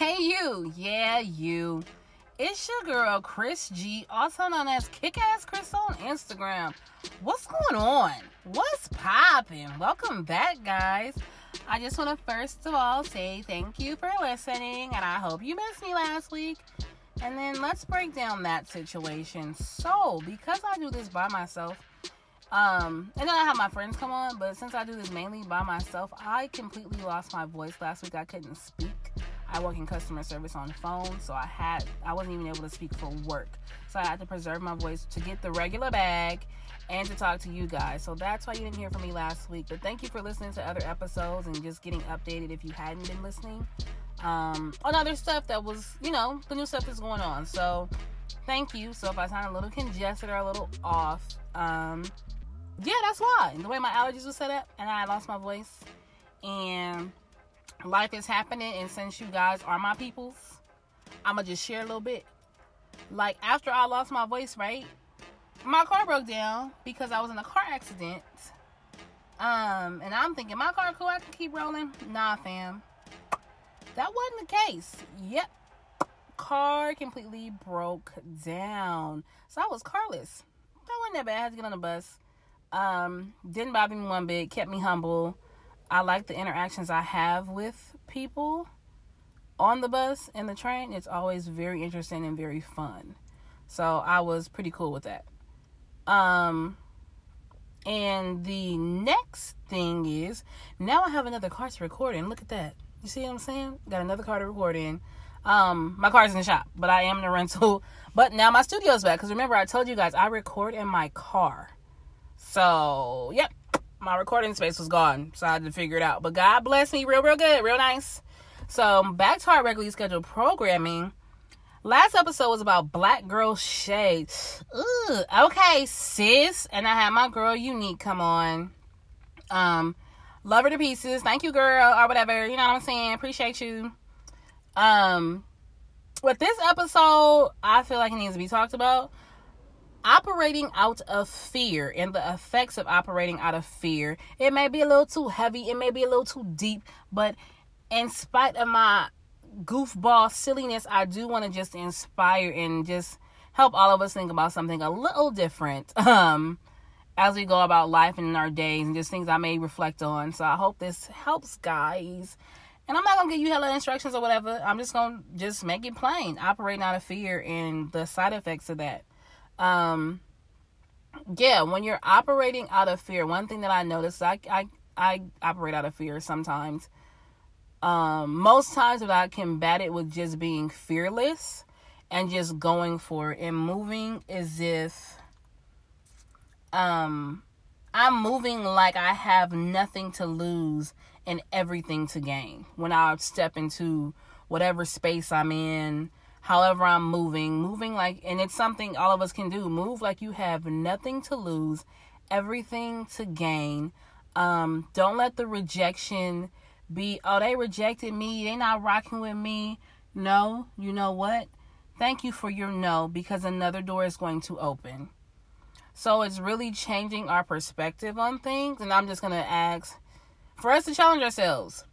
Hey, you. Yeah, you. It's your girl, Chris G, also known as Kick Ass Chris on Instagram. What's going on? What's popping? Welcome back, guys. I just want to first of all say thank you for listening, and I hope you missed me last week. And then let's break down that situation. So, because I do this by myself, um, and then I have my friends come on, but since I do this mainly by myself, I completely lost my voice last week. I couldn't speak. I work in customer service on the phone, so I had I wasn't even able to speak for work. So I had to preserve my voice to get the regular bag and to talk to you guys. So that's why you didn't hear from me last week. But thank you for listening to other episodes and just getting updated if you hadn't been listening. Um, on other stuff that was, you know, the new stuff that's going on. So thank you. So if I sound a little congested or a little off, um, yeah, that's why. The way my allergies were set up and I lost my voice. And life is happening. And since you guys are my peoples, I'm to just share a little bit. Like, after I lost my voice, right? My car broke down because I was in a car accident. Um, and I'm thinking, my car cool, I can keep rolling. Nah, fam. That wasn't the case. Yep. Car completely broke down. So I was carless. That wasn't that bad. I had to get on the bus. Um, didn't bother me one bit, kept me humble. I like the interactions I have with people on the bus and the train. It's always very interesting and very fun. So I was pretty cool with that. Um, and the next thing is now I have another car to record in. Look at that. You see what I'm saying? Got another car to record in. Um, my car's in the shop, but I am in the rental. But now my studio's back because remember I told you guys I record in my car. So, yep, my recording space was gone. So I had to figure it out. But God bless me real, real good, real nice. So, back to our regularly scheduled programming. Last episode was about Black Girl Shade. Ooh, okay, sis. And I had my girl Unique come on. Um, love her to pieces. Thank you, girl, or whatever. You know what I'm saying? Appreciate you. Um, with this episode, I feel like it needs to be talked about operating out of fear and the effects of operating out of fear. It may be a little too heavy, it may be a little too deep, but in spite of my goofball silliness, I do want to just inspire and just help all of us think about something a little different um as we go about life and in our days and just things I may reflect on. So I hope this helps guys. And I'm not gonna give you hella instructions or whatever. I'm just gonna just make it plain. Operating out of fear and the side effects of that um yeah when you're operating out of fear one thing that i notice i i, I operate out of fear sometimes. Um most times that i combat it with just being fearless and just going for it and moving as if um i'm moving like i have nothing to lose and everything to gain. When i step into whatever space i'm in however I'm moving, moving like, and it's something all of us can do. Move like you have nothing to lose, everything to gain. Um, don't let the rejection be, oh, they rejected me, they not rocking with me. No, you know what? Thank you for your no because another door is going to open. So it's really changing our perspective on things. And I'm just going to ask for us to challenge ourselves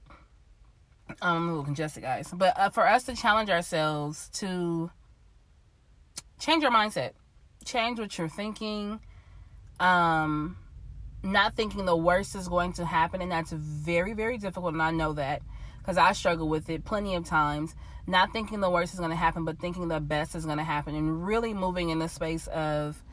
I'm a little congested, guys. But uh, for us to challenge ourselves to change your mindset, change what you're thinking, um, not thinking the worst is going to happen, and that's very, very difficult. And I know that because I struggle with it plenty of times. Not thinking the worst is going to happen, but thinking the best is going to happen, and really moving in the space of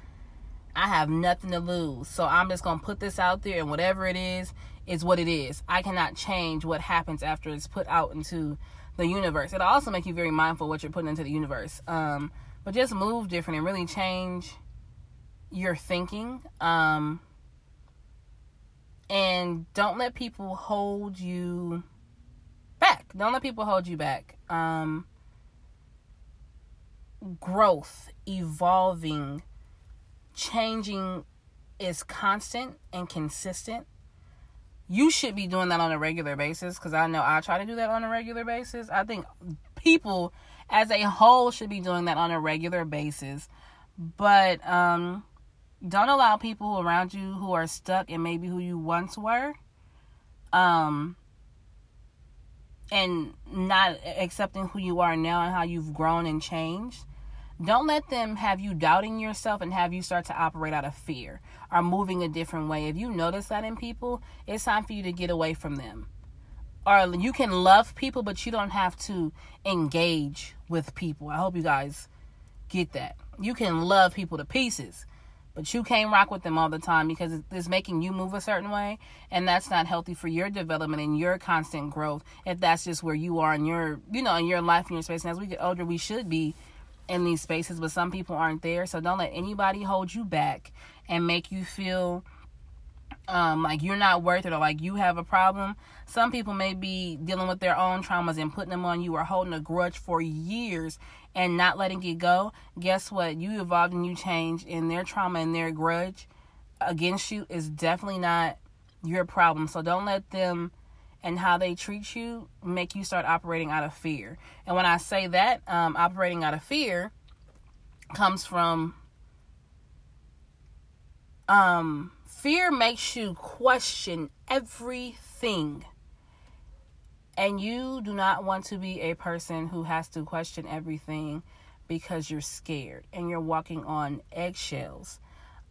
I have nothing to lose. So I'm just going to put this out there, and whatever it is, is what it is. I cannot change what happens after it's put out into the universe. It'll also make you very mindful what you're putting into the universe. Um, but just move different and really change your thinking. Um, and don't let people hold you back. Don't let people hold you back. Um, growth, evolving, changing is constant and consistent you should be doing that on a regular basis because I know I try to do that on a regular basis. I think people as a whole should be doing that on a regular basis. But um don't allow people around you who are stuck and maybe who you once were um and not accepting who you are now and how you've grown and changed, don't let them have you doubting yourself and have you start to operate out of fear or moving a different way. If you notice that in people, it's time for you to get away from them. Or you can love people, but you don't have to engage with people. I hope you guys get that. You can love people to pieces, but you can't rock with them all the time because it's making you move a certain way, and that's not healthy for your development and your constant growth. If that's just where you are in your, you know, in your life and your space. And as we get older, we should be in these spaces, but some people aren't there. So don't let anybody hold you back and make you feel um, like you're not worth it or like you have a problem. Some people may be dealing with their own traumas and putting them on you or holding a grudge for years and not letting it go. Guess what? You evolved and you changed, and their trauma and their grudge against you is definitely not your problem. So don't let them and how they treat you make you start operating out of fear. And when I say that, um, operating out of fear comes from um, fear makes you question everything. And you do not want to be a person who has to question everything because you're scared and you're walking on eggshells.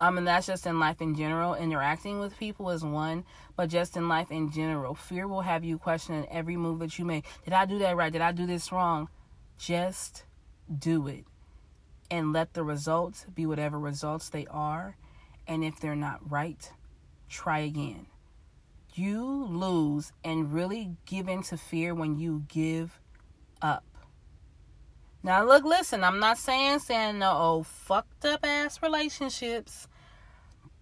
Um, and that's just in life in general. Interacting with people is one, but just in life in general, fear will have you questioning every move that you make. Did I do that right? Did I do this wrong? Just do it and let the results be whatever results they are. And if they're not right, try again. You lose and really give in to fear when you give up. Now, look, listen, I'm not saying saying no oh, fucked up ass relationships.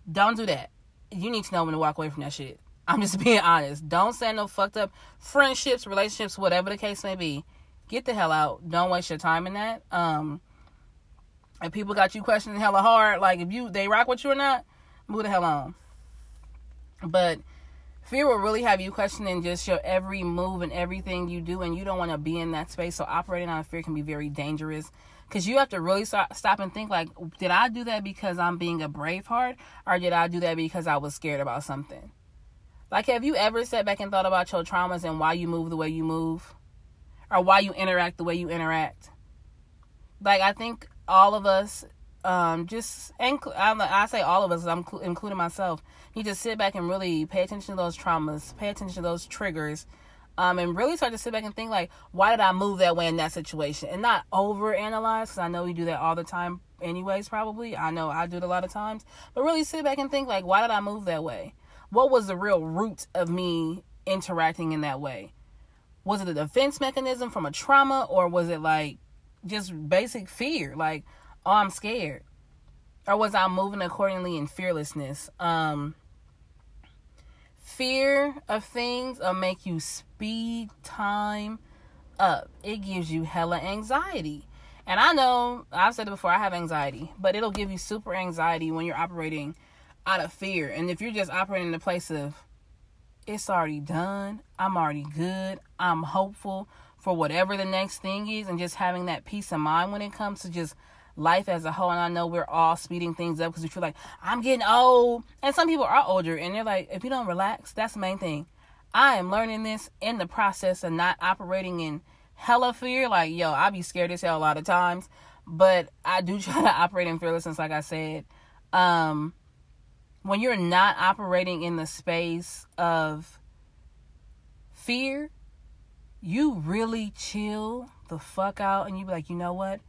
Don't do that. You need to know when to walk away from that shit. I'm just being honest. Don't say no fucked up friendships, relationships, whatever the case may be. Get the hell out. Don't waste your time in that. Um, if people got you questioning hella hard, like if you they rock with you or not, move the hell on. But fear will really have you questioning just your every move and everything you do, and you don't want to be in that space. So operating on fear can be very dangerous because you have to really stop, stop and think like, did I do that because I'm being a brave heart, or did I do that because I was scared about something? Like, have you ever sat back and thought about your traumas and why you move the way you move, or why you interact the way you interact? Like, I think all of us, um, just and I say all of us, I'm including myself, need to sit back and really pay attention to those traumas, pay attention to those triggers, um, and really start to sit back and think like, why did I move that way in that situation, and not over analyze because I know we do that all the time, anyways. Probably I know I do it a lot of times, but really sit back and think like, why did I move that way? What was the real root of me interacting in that way? Was it a defense mechanism from a trauma, or was it like just basic fear, like, oh, I'm scared, or was I moving accordingly in fearlessness? Um, fear of things will make you speed time up. It gives you hella anxiety. And I know I've said it before, I have anxiety, but it'll give you super anxiety when you're operating out of fear. And if you're just operating in a place of it's already done, I'm already good, I'm hopeful for whatever the next thing is, and just having that peace of mind when it comes to just life as a whole. And I know we're all speeding things up because we feel like I'm getting old. And some people are older and they're like, if you don't relax, that's the main thing. I am learning this in the process of not operating in hella fear. Like, yo, I be scared as hell a lot of times. But I do try to operate in fearlessness, like I said. Um, when you're not operating in the space of fear, you really chill the fuck out and you be like, you know what?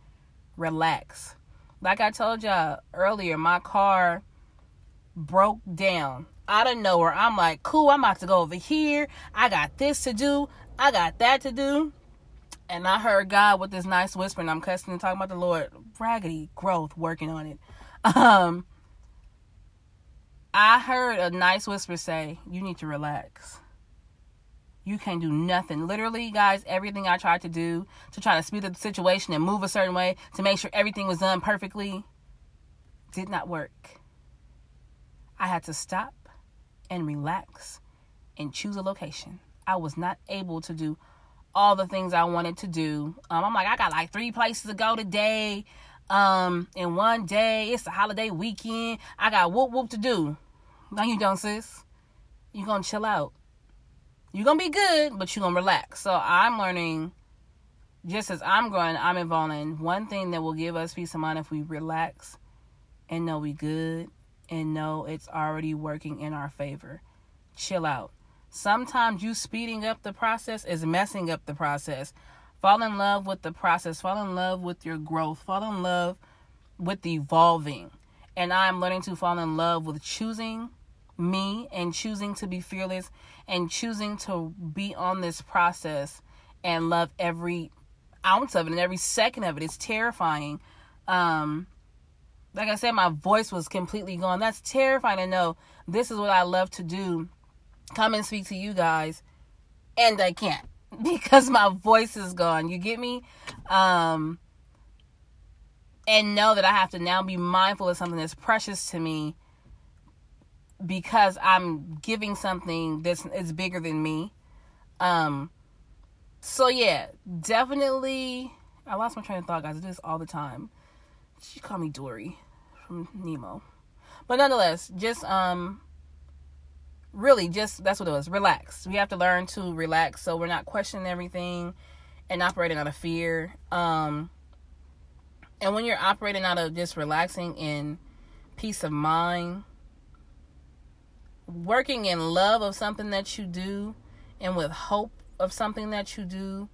Relax. Like I told y'all earlier, my car broke down out of nowhere. I'm like, cool, I'm about to go over here. I got this to do. I got that to do. And I heard God with this nice whisper, and I'm cussing and talking about the Lord. Raggedy growth, working on it. Um, I heard a nice whisper say, You need to relax you can't do nothing. Literally, guys, everything I tried to do to try to speed up the situation and move a certain way to make sure everything was done perfectly did not work. I had to stop and relax and choose a location. I was not able to do all the things I wanted to do. Um, I'm like, I got like three places to go today. Um, in one day, it's a holiday weekend. I got whoop whoop to do. No, you don't, sis. You gonna chill out you're gonna be good, but you're gonna relax. So I'm learning just as I'm growing, I'm evolving. One thing that will give us peace of mind if we relax and know we good and know it's already working in our favor. Chill out. Sometimes you speeding up the process is messing up the process. Fall in love with the process. Fall in love with your growth. Fall in love with evolving. And I'm learning to fall in love with choosing me and choosing to be fearless and choosing to be on this process and love every ounce of it and every second of it. It's terrifying. Um, like I said, my voice was completely gone. That's terrifying to know this is what I love to do. Come and speak to you guys, and I can't because my voice is gone. You get me? Um, and know that I have to now be mindful of something that's precious to me because I'm giving something that's is bigger than me. Um, so yeah, definitely. I lost my train of thought, guys. I do this all the time. She called me Dory from Nemo, but nonetheless, just um, really, just that's what it was. Relax. We have to learn to relax, so we're not questioning everything and operating out of fear. Um, and when you're operating out of just relaxing in peace of mind, working in love of something that you do, and with hope of something that you do,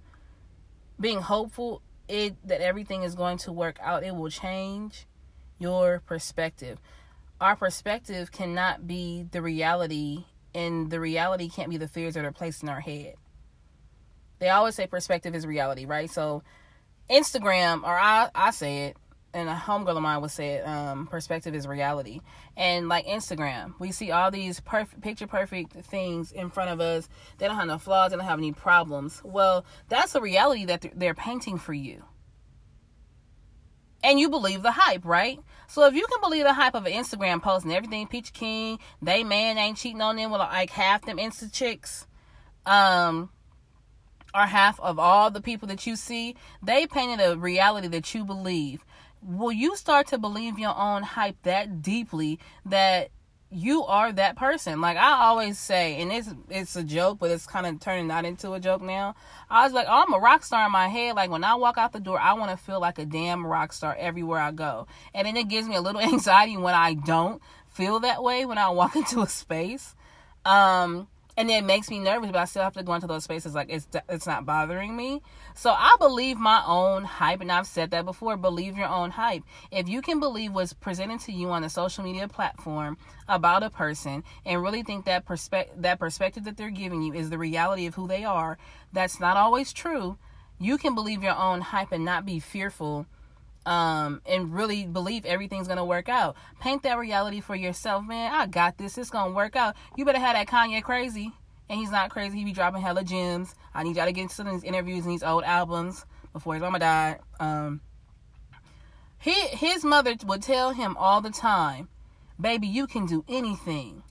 being hopeful it that everything is going to work out, it will change your perspective. Our perspective cannot be the reality, and the reality can't be the fears that are placed in our head. They always say perspective is reality, right? So, Instagram, or I, I say it, and a homegirl of mine would say um, perspective is reality. And like Instagram, we see all these picture perfect things in front of us. They don't have no flaws, they don't have any problems. Well, that's the reality that they're painting for you. And you believe the hype, right? So if you can believe the hype of an Instagram post and everything, Peach King, they man ain't cheating on them with like half them Insta chicks, um, or half of all the people that you see, they painted a reality that you believe will you start to believe your own hype that deeply that you are that person. Like I always say, and it's it's a joke, but it's kind of turning not into a joke now. I was like, oh, I'm a rock star in my head. Like when I walk out the door, I want to feel like a damn rock star everywhere I go. And then it gives me a little anxiety when I don't feel that way when I walk into a space. Um, and it makes me nervous, but I still have to go into those spaces like it's it's not bothering me. So I believe my own hype, and I've said that before. Believe your own hype. If you can believe what's presented to you on a social media platform about a person, and really think that perspective that perspective that they're giving you is the reality of who they are, that's not always true. You can believe your own hype and not be fearful um, and really believe everything's gonna work out. Paint that reality for yourself, man. I got this. It's gonna work out. You better have that Kanye crazy, and he's not crazy. He be dropping hella gems. I need y'all to get into these interviews and these old albums before his mama died. Um, he his mother would tell him all the time, "Baby, you can do anything."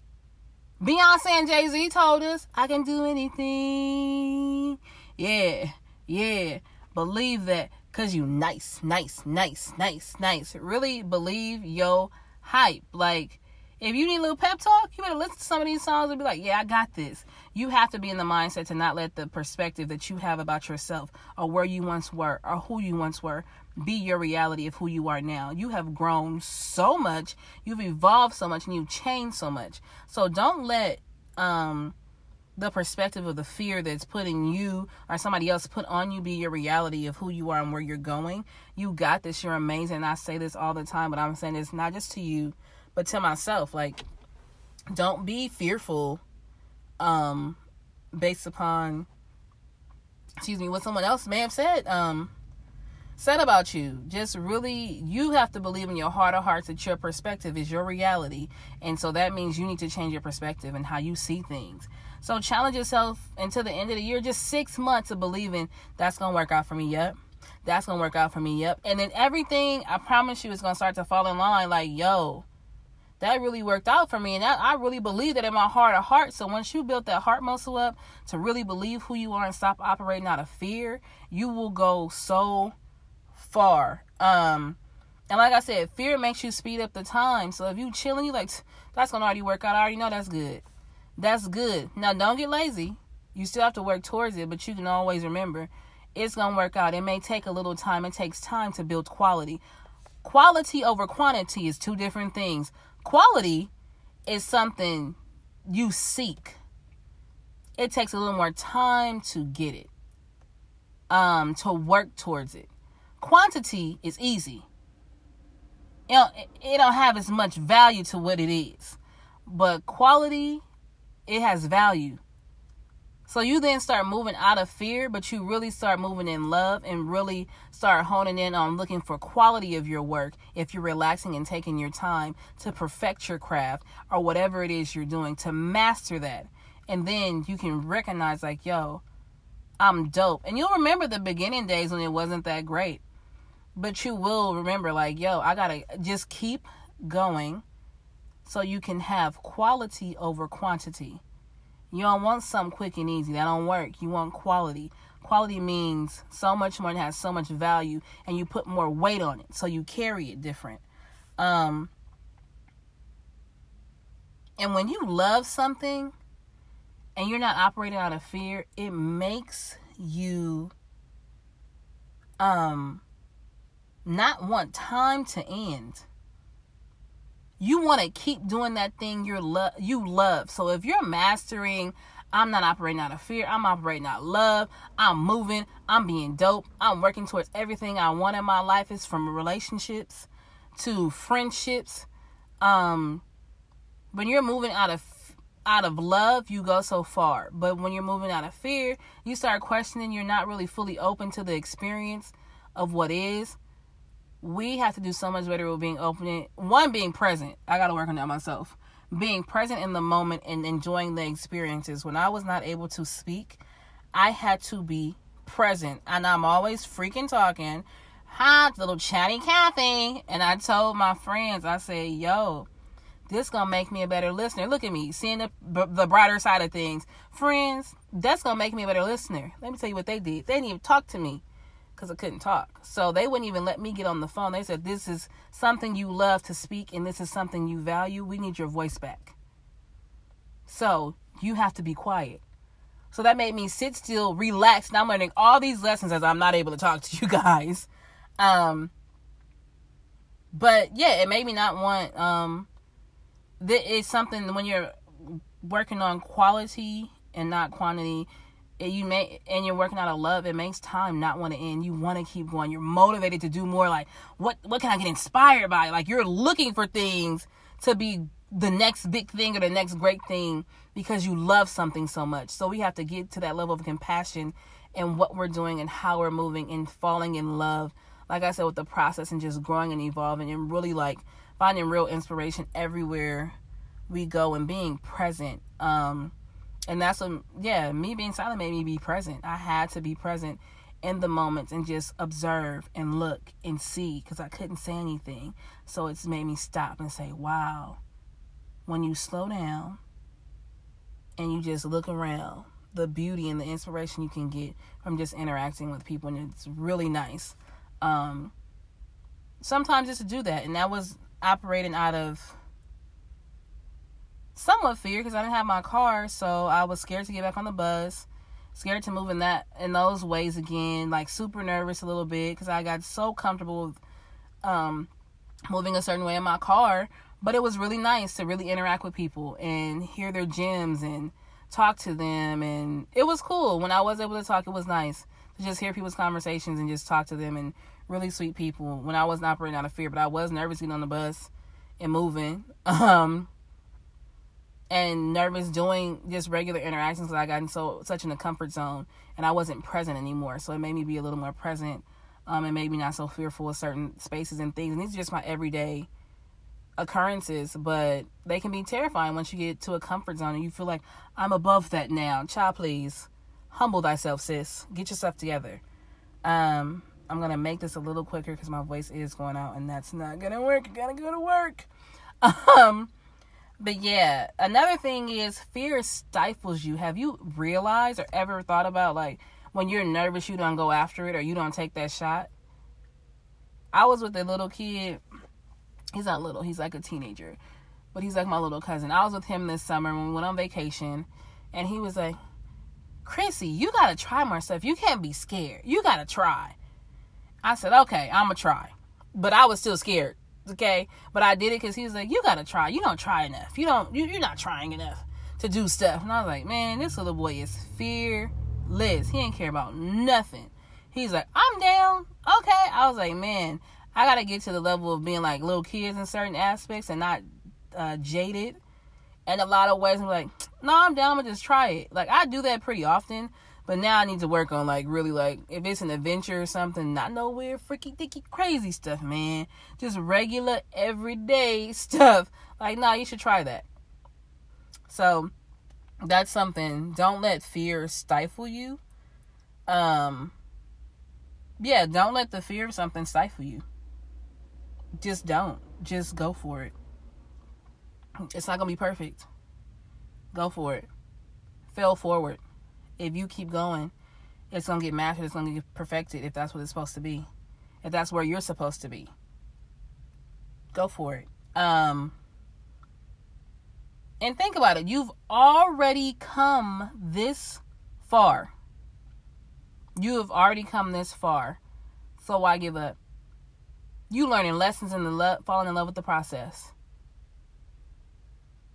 Beyonce and Jay Z told us, "I can do anything." Yeah, yeah. Believe that Cause you nice, nice, nice, nice, nice. Really believe yo hype. Like, if you need a little pep talk, you better listen to some of these songs and be like, yeah, I got this. You have to be in the mindset to not let the perspective that you have about yourself or where you once were or who you once were be your reality of who you are now. You have grown so much, you've evolved so much, and you've changed so much. So don't let um the perspective of the fear that's putting you or somebody else put on you be your reality of who you are and where you're going. You got this. You're amazing. I say this all the time, but I'm saying this not just to you, but to myself. Like, don't be fearful um based upon excuse me what someone else may have said um said about you just really you have to believe in your heart of hearts that your perspective is your reality and so that means you need to change your perspective and how you see things so challenge yourself until the end of the year, just six months of believing that's gonna work out for me. Yep. That's gonna work out for me. Yep. And then everything I promise you is gonna start to fall in line. Like, yo, that really worked out for me. And that, I really believe that in my heart of hearts. So once you build that heart muscle up to really believe who you are and stop operating out of fear, you will go so far. Um, and like I said, fear makes you speed up the time. So if you chilling, you like that's gonna already work out. I already know that's good. That's good. Now don't get lazy. You still have to work towards it, but you can always remember it's to work out. It may take a little time. It takes time to build quality. Quality over quantity is two different things. Quality is something you seek. It takes a little more time to get it. Um to work towards it. Quantity is easy. It don't, it don't have as much value to what it is. But quality it has value so you then start moving out of fear, but you really start moving in love and really start honing in on looking for quality of your work if you're relaxing and taking your time to perfect your craft or whatever it is you're doing to master that. And then you can recognize like, yo, I'm dope. And you'll remember the beginning days when it wasn't that great. But you will remember like, yo, I got to just keep going so you can have quality over quantity you don't want something quick and easy. That don't work. You want quality. Quality means so much more and has so much value and you put more weight on it. So you carry it different. Um and when you love something and you're not operating out of fear, it makes you um not want time to end. You want to keep doing that thing you love you love. So if you're mastering i'm not operating out of fear i'm operating out of love i'm moving i'm being dope i'm working towards everything i want in my life is from relationships to friendships um when you're moving out of out of love you go so far. But when you're moving out of fear you start questioning you're not really fully open to the experience of what is we have to do so much better with being open. One, being present. I got to work on that myself. Being present in the moment and enjoying the experiences. When I was not able to speak, I had to be present. And I'm always freaking talking. Hi, little chatty Kathy. And I told my friends, I said, yo, this gonna make me a better listener. Look at me, seeing the the brighter side of things. Friends, that's gonna make me a better listener. Let me tell you what they did. They didn't even talk to me because I couldn't talk. So they wouldn't even let me get on the phone. They said, This is something you love to speak and this is something you value. We need your voice back. So you have to be quiet. So that made me sit still, relax. Now I'm learning all these lessons as I'm not able to talk to you guys. Um, but yeah, it made me not want. Um, it's something when you're working on quality and not quantity you may and you're working out of love it makes time not want to end. You want to keep going. You're motivated to do more like what what can i get inspired by? Like you're looking for things to be the next big thing or the next great thing because you love something so much. So we have to get to that level of compassion and what we're doing and how we're moving and falling in love like i said with the process and just growing and evolving and really like finding real inspiration everywhere we go and being present. Um and that's what yeah me being silent made me be present. I had to be present in the moments and just observe and look and see because i couldn't say anything. So it's made me stop and say wow when you slow down and you just look around the beauty and the inspiration you can get from just interacting with people and it's really nice. Um sometimes just to do that and that was operating out of somewhat fear because I didn't have my car, so I was scared to get back on the bus, scared to move in that in those ways again, like super nervous a little bit because I got so comfortable with um, moving a certain way in my car. But it was really nice to really interact with people and hear their gems and talk to them, and it was cool when I was able to talk. It was nice to just hear people's conversations and just talk to them and really sweet people when I wasn't operating out of fear, but I was nervous getting on the bus and moving. Um, and nervous doing just regular interactions because I got in so such in a comfort zone and I wasn't present anymore. So it made me be a little more present. Um, and made me not so fearful of certain spaces and things. And these are just my everyday occurrences, but they can be terrifying once you get to a comfort zone and you feel like I'm above that now. Child, please humble thyself, sis. Get yourself together. Um, I'm gonna make this a little quicker because my voice is going out, and that's not gonna work. I gotta go to work. Um, but yeah, another thing is fear stifles you. Have you realized or ever thought about like when you're nervous, you don't go after it or you don't take that shot? I was with a little kid. He's not little, he's like a teenager, but he's like my little cousin. I was with him this summer when we went on vacation, and he was like, Chrissy, you gotta try more stuff. You can't be scared. You gotta try. I said, okay, I'm gonna try. But I was still scared. Okay. But I did it because he was like, you gotta try. You don't try enough. You don't, you, you're not trying enough to do stuff. And I was like, man, this little boy is fearless. He ain't care about nothing. He's like, I'm down. Okay. I was like, man, I gotta get to the level of being like little kids in certain aspects and not uh, jaded. And a lot of ways, I'm like, no, I'm down. I'm just try it. Like I do that pretty often, but now I need to work on like really like if it's an adventure or something, not no weird freaky dicky crazy stuff, man. Just regular everyday stuff. Like, nah, you should try that. So that's something. Don't let fear stifle you. Um yeah, don't let the fear of something stifle you. Just don't. Just go for it. It's not going to be perfect. Go for it. Fail forward. If you keep going, it's going to get mastered. It's going to get perfected if that's what it's supposed to be. If that's where you're supposed to be. Go for it. Um, and think about it. You've already come this far. You have already come this far. So why give up? You learning lessons in the love, falling in love with the process.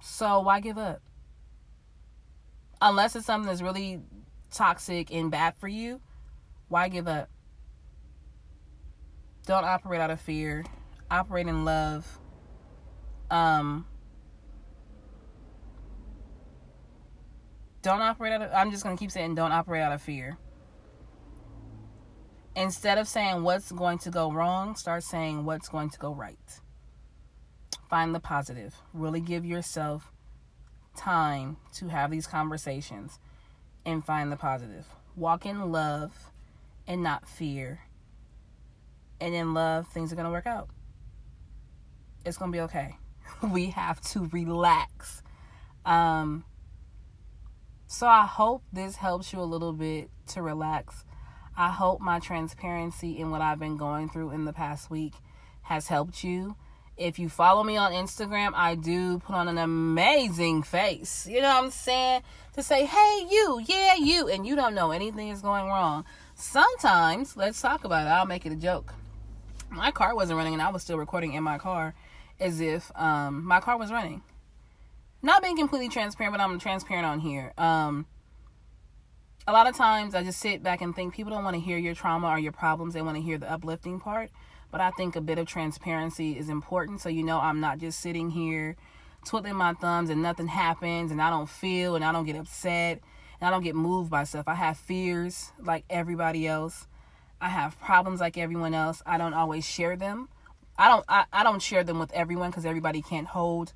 So why give up? Unless it's something that's really toxic and bad for you, why give up? Don't operate out of fear. Operate in love. Um don't operate out of I'm just going to keep saying don't operate out of fear. Instead of saying what's going to go wrong, start saying what's going to go right. Find the positive. Really give yourself time to have these conversations and find the positive. Walk in love and not fear. And in love, things are going to work out. It's going to be okay. we have to relax. Um, so I hope this helps you a little bit to relax I hope my transparency in what I've been going through in the past week has helped you. If you follow me on Instagram, I do put on an amazing face. You know what I'm saying? To say, hey, you, yeah, you, and you don't know anything is going wrong. Sometimes, let's talk about it. I'll make it a joke. My car wasn't running, and I was still recording in my car as if um, my car was running. Not being completely transparent, but I'm transparent on here. Um, a lot of times I just sit back and think people don't want to hear your trauma or your problems. They want to hear the uplifting part. But I think a bit of transparency is important so you know I'm not just sitting here twiddling my thumbs and nothing happens and I don't feel and I don't get upset and I don't get moved by stuff. I have fears like everybody else. I have problems like everyone else. I don't always share them. I don't I, I don't share them with everyone because everybody can't hold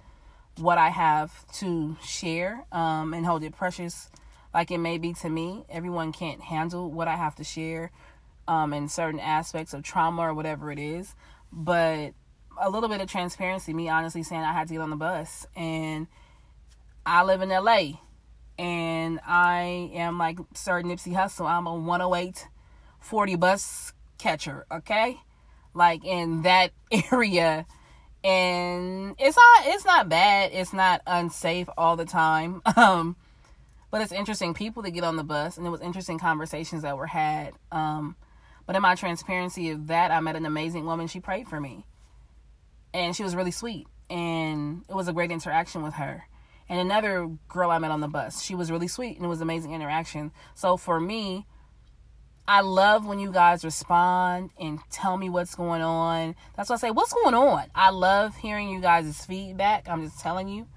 what I have to share um, and hold it precious like it may be to me. Everyone can't handle what I have to share um, in certain aspects of trauma or whatever it is. But a little bit of transparency, me honestly saying I had to get on the bus. And I live in LA. And I am like Sir Nipsey Hussle. I'm a 108 40 bus catcher, okay? Like in that area and it's not it's not bad it's not unsafe all the time um but it's interesting people that get on the bus, and it was interesting conversations that were had. Um, but in my transparency of that, I met an amazing woman. She prayed for me, and she was really sweet, and it was a great interaction with her. And another girl I met on the bus, she was really sweet, and it was amazing interaction. So for me, I love when you guys respond and tell me what's going on. That's why I say, what's going on? I love hearing you guys' feedback. I'm just telling you.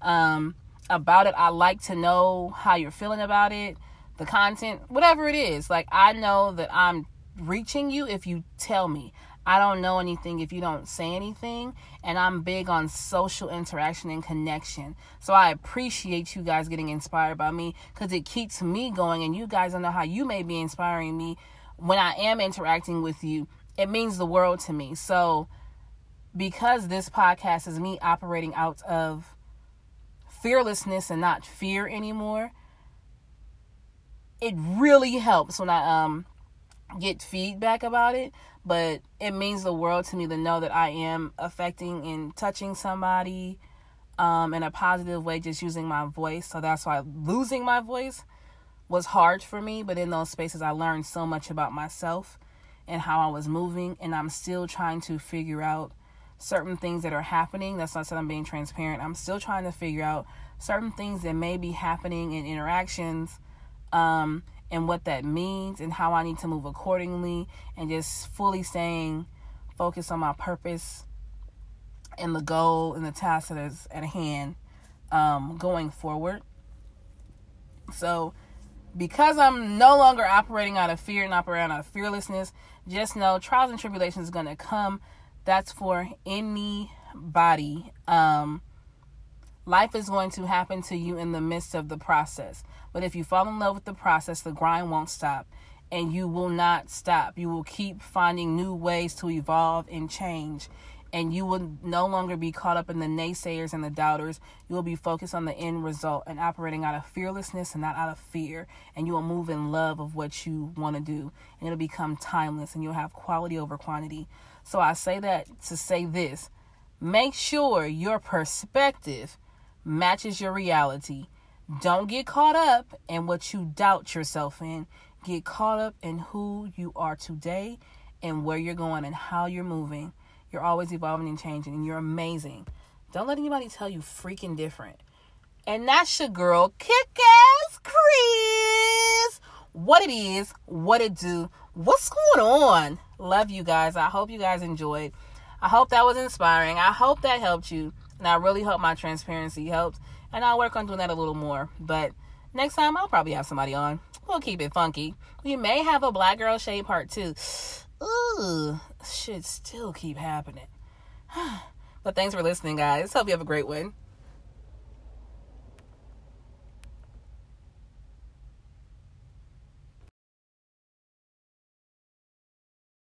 Um, about it. I like to know how you're feeling about it, the content, whatever it is. Like, I know that I'm reaching you if you tell me. I don't know anything if you don't say anything. And I'm big on social interaction and connection. So I appreciate you guys getting inspired by me because it keeps me going. And you guys don't know how you may be inspiring me when I am interacting with you. It means the world to me. So, because this podcast is me operating out of fearlessness and not fear anymore, it really helps when I um get feedback about it. But it means the world to me to know that I am affecting and touching somebody um, in a positive way, just using my voice. So that's why losing my voice was hard for me, but in those spaces, I learned so much about myself and how I was moving, and I'm still trying to figure out certain things that are happening. That's not that I'm being transparent. I'm still trying to figure out certain things that may be happening in interactions um, and what that means and how I need to move accordingly and just fully staying focused on my purpose and the goal and the task that is at hand um, going forward. So, because I'm no longer operating out of fear and operating out of fearlessness, just know trials and tribulations is going to come. That's for anybody. Um, life is going to happen to you in the midst of the process. But if you fall in love with the process, the grind won't stop and you will not stop. You will keep finding new ways to evolve and change and you will no longer be caught up in the naysayers and the doubters. You will be focused on the end result and operating out of fearlessness and not out of fear. And you will move in love of what you want to do. And it'll become timeless and you'll have quality over quantity. So I say that to say this make sure your perspective matches your reality. Don't get caught up in what you doubt yourself in. Get caught up in who you are today and where you're going and how you're moving. You're always evolving and changing, and you're amazing. Don't let anybody tell you freaking different. And that's your girl, Kick Ass Chris. What it is, what it do, what's going on. Love you guys. I hope you guys enjoyed. I hope that was inspiring. I hope that helped you. And I really hope my transparency helped. And I'll work on doing that a little more. But next time, I'll probably have somebody on. We'll keep it funky. We may have a Black Girl Shade Part 2 ooh, should still keep happening. but thanks for listening, guys. Hope you have a great one.